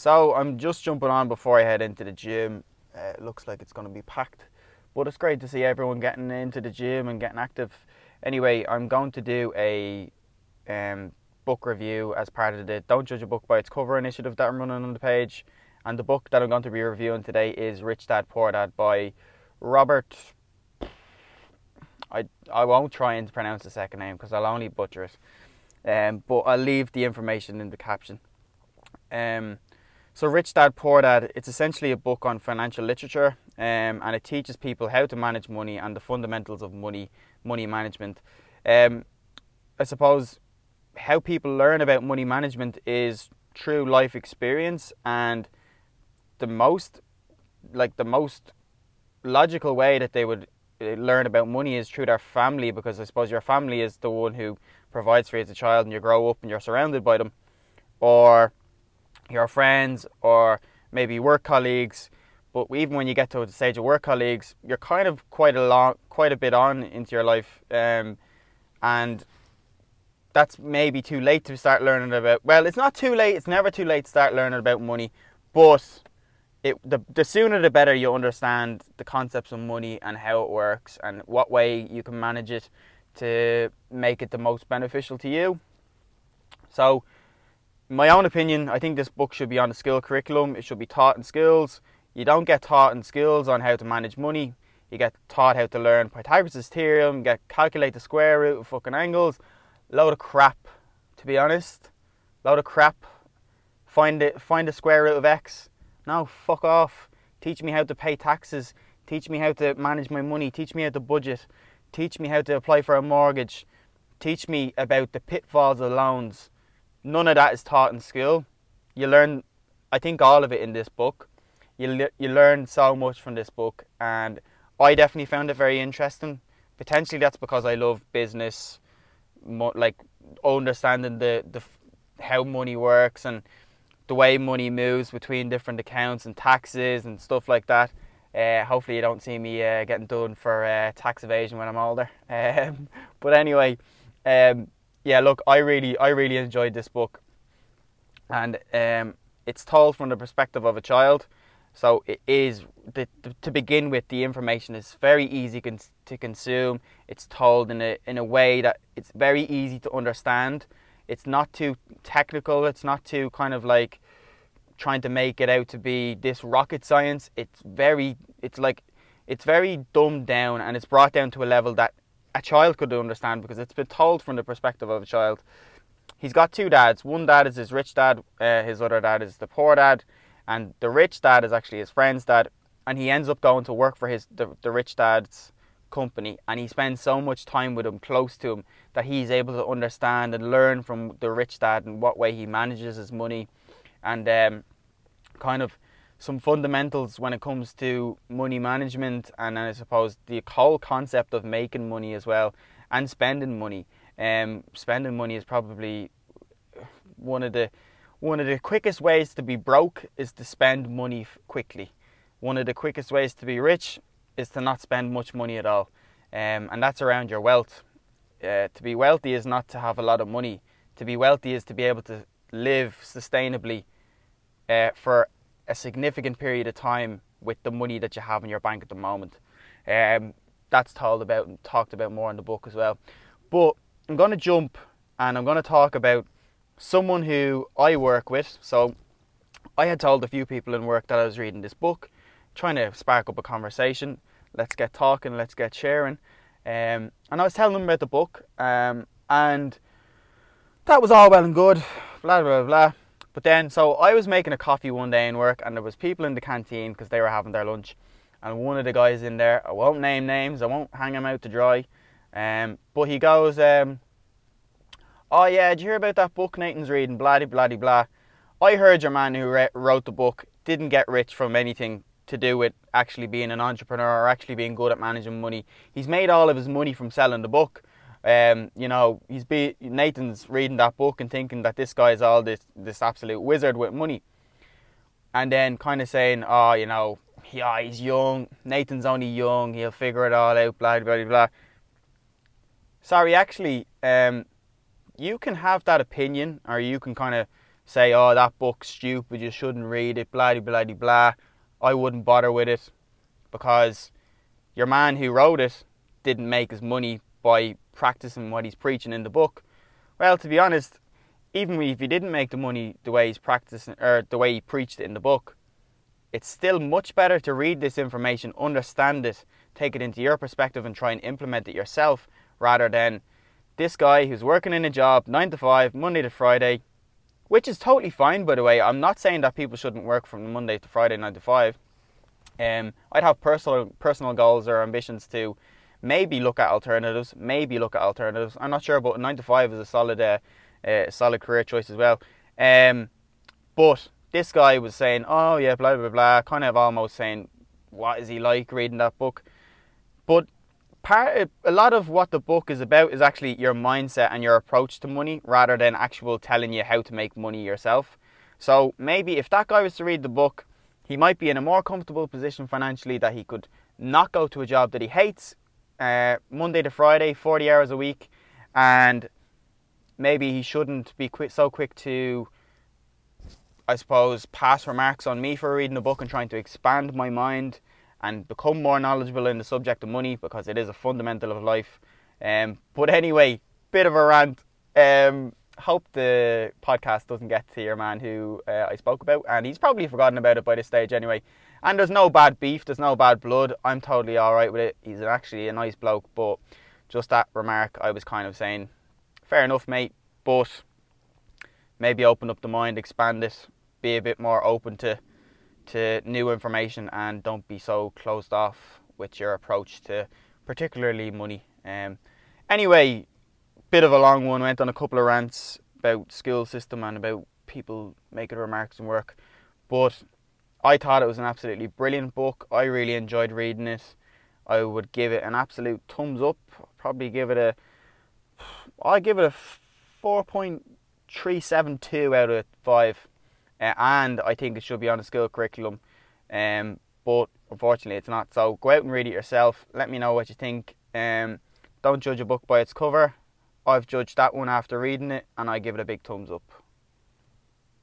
So I'm just jumping on before I head into the gym. Uh, it looks like it's going to be packed, but it's great to see everyone getting into the gym and getting active. Anyway, I'm going to do a um, book review as part of the Don't Judge a Book by Its Cover initiative that I'm running on the page. And the book that I'm going to be reviewing today is Rich Dad Poor Dad by Robert. I I won't try and pronounce the second name because I'll only butcher it. Um, but I'll leave the information in the caption. Um, so, Rich Dad Poor Dad, it's essentially a book on financial literature um, and it teaches people how to manage money and the fundamentals of money, money management. Um, I suppose how people learn about money management is through life experience and the most like the most logical way that they would uh, learn about money is through their family because I suppose your family is the one who provides for you as a child and you grow up and you're surrounded by them or your friends or maybe work colleagues. But even when you get to the stage of work colleagues, you're kind of quite a long, quite a bit on into your life, um, and that's maybe too late to start learning about. Well, it's not too late. It's never too late to start learning about money, but it the the sooner the better you understand the concepts of money and how it works and what way you can manage it to make it the most beneficial to you. So my own opinion, I think this book should be on the skill curriculum. It should be taught in skills. You don't get taught in skills on how to manage money. You get taught how to learn Pythagoras' theorem, get calculate the square root of fucking angles. Load of crap, to be honest. Load of crap. Find it find the square root of x. No, fuck off. Teach me how to pay taxes. Teach me how to manage my money. Teach me how to budget. Teach me how to apply for a mortgage. Teach me about the pitfalls of loans none of that is taught in school. You learn, I think, all of it in this book. You you learn so much from this book, and I definitely found it very interesting. Potentially, that's because I love business, like understanding the the how money works and the way money moves between different accounts and taxes and stuff like that. Uh, hopefully, you don't see me uh, getting done for uh, tax evasion when I'm older. Um, but anyway, um, yeah, look, I really, I really enjoyed this book, and um, it's told from the perspective of a child. So it is the, the, to begin with. The information is very easy to consume. It's told in a in a way that it's very easy to understand. It's not too technical. It's not too kind of like trying to make it out to be this rocket science. It's very. It's like it's very dumbed down and it's brought down to a level that a child could understand because it's been told from the perspective of a child. He's got two dads. One dad is his rich dad, uh, his other dad is the poor dad, and the rich dad is actually his friend's dad. And he ends up going to work for his the, the rich dad's company, and he spends so much time with him, close to him, that he's able to understand and learn from the rich dad and what way he manages his money, and um, kind of some fundamentals when it comes to money management and I suppose the whole concept of making money as well and spending money. Um, spending money is probably one of the one of the quickest ways to be broke is to spend money quickly. One of the quickest ways to be rich is to not spend much money at all, um, and that's around your wealth. Uh, to be wealthy is not to have a lot of money. To be wealthy is to be able to live sustainably uh, for a significant period of time with the money that you have in your bank at the moment. Um, that's told about and talked about more in the book as well. But I'm going to jump and I'm going to talk about someone who I work with. So I had told a few people in work that I was reading this book, trying to spark up a conversation. Let's get talking, let's get sharing. Um, and I was telling them about the book, um, and that was all well and good, blah blah blah. But then, so I was making a coffee one day in work, and there was people in the canteen because they were having their lunch, and one of the guys in there, I won't name names, I won't hang him out to dry, um, but he goes, um, "Oh yeah, did you hear about that book Nathan's reading? Bloody bloody blah. I heard your man who re- wrote the book didn't get rich from anything to do with actually being an entrepreneur or actually being good at managing money. He's made all of his money from selling the book." Um, you know, he's be Nathan's reading that book and thinking that this guy is all this this absolute wizard with money, and then kind of saying, "Oh, you know, yeah, he's young. Nathan's only young. He'll figure it all out." Blah blah blah. Sorry, actually, um, you can have that opinion, or you can kind of say, "Oh, that book's stupid. You shouldn't read it." Blah blah blah blah. I wouldn't bother with it because your man who wrote it didn't make his money by practicing what he's preaching in the book. Well, to be honest, even if he didn't make the money the way he's practicing or the way he preached it in the book, it's still much better to read this information, understand it, take it into your perspective, and try and implement it yourself rather than this guy who's working in a job nine to five, Monday to Friday, which is totally fine, by the way. I'm not saying that people shouldn't work from Monday to Friday, nine to five. Um, I'd have personal personal goals or ambitions to maybe look at alternatives, maybe look at alternatives. I'm not sure, but nine to five is a solid, uh, uh, solid career choice as well. Um, but this guy was saying, "Oh yeah, blah blah blah," kind of almost saying, "What is he like reading that book?" But part, a lot of what the book is about is actually your mindset and your approach to money, rather than actual telling you how to make money yourself. So maybe if that guy was to read the book, he might be in a more comfortable position financially that he could not go to a job that he hates, uh, Monday to Friday, 40 hours a week, and maybe he shouldn't be quick, so quick to I suppose, pass remarks on me for reading the book and trying to expand my mind and become more knowledgeable in the subject of money because it is a fundamental of life. Um, but anyway, bit of a rant. Um, hope the podcast doesn't get to your man who uh, I spoke about, and he's probably forgotten about it by this stage anyway. And there's no bad beef, there's no bad blood. I'm totally alright with it. He's actually a nice bloke, but just that remark, I was kind of saying, fair enough, mate, but maybe open up the mind, expand it, be a bit more open to to new information and don't be so closed off with your approach to particularly money. Um, anyway, bit of a long one. Went on a couple of rants about school system and about people making remarks and work, but I thought it was an absolutely brilliant book. I really enjoyed reading it. I would give it an absolute thumbs up. Probably give it a. I give it a four point three seven two out of five uh, and I think it should be on the school curriculum. Um, but unfortunately, it's not. So go out and read it yourself. Let me know what you think. Um, don't judge a book by its cover. I've judged that one after reading it, and I give it a big thumbs up.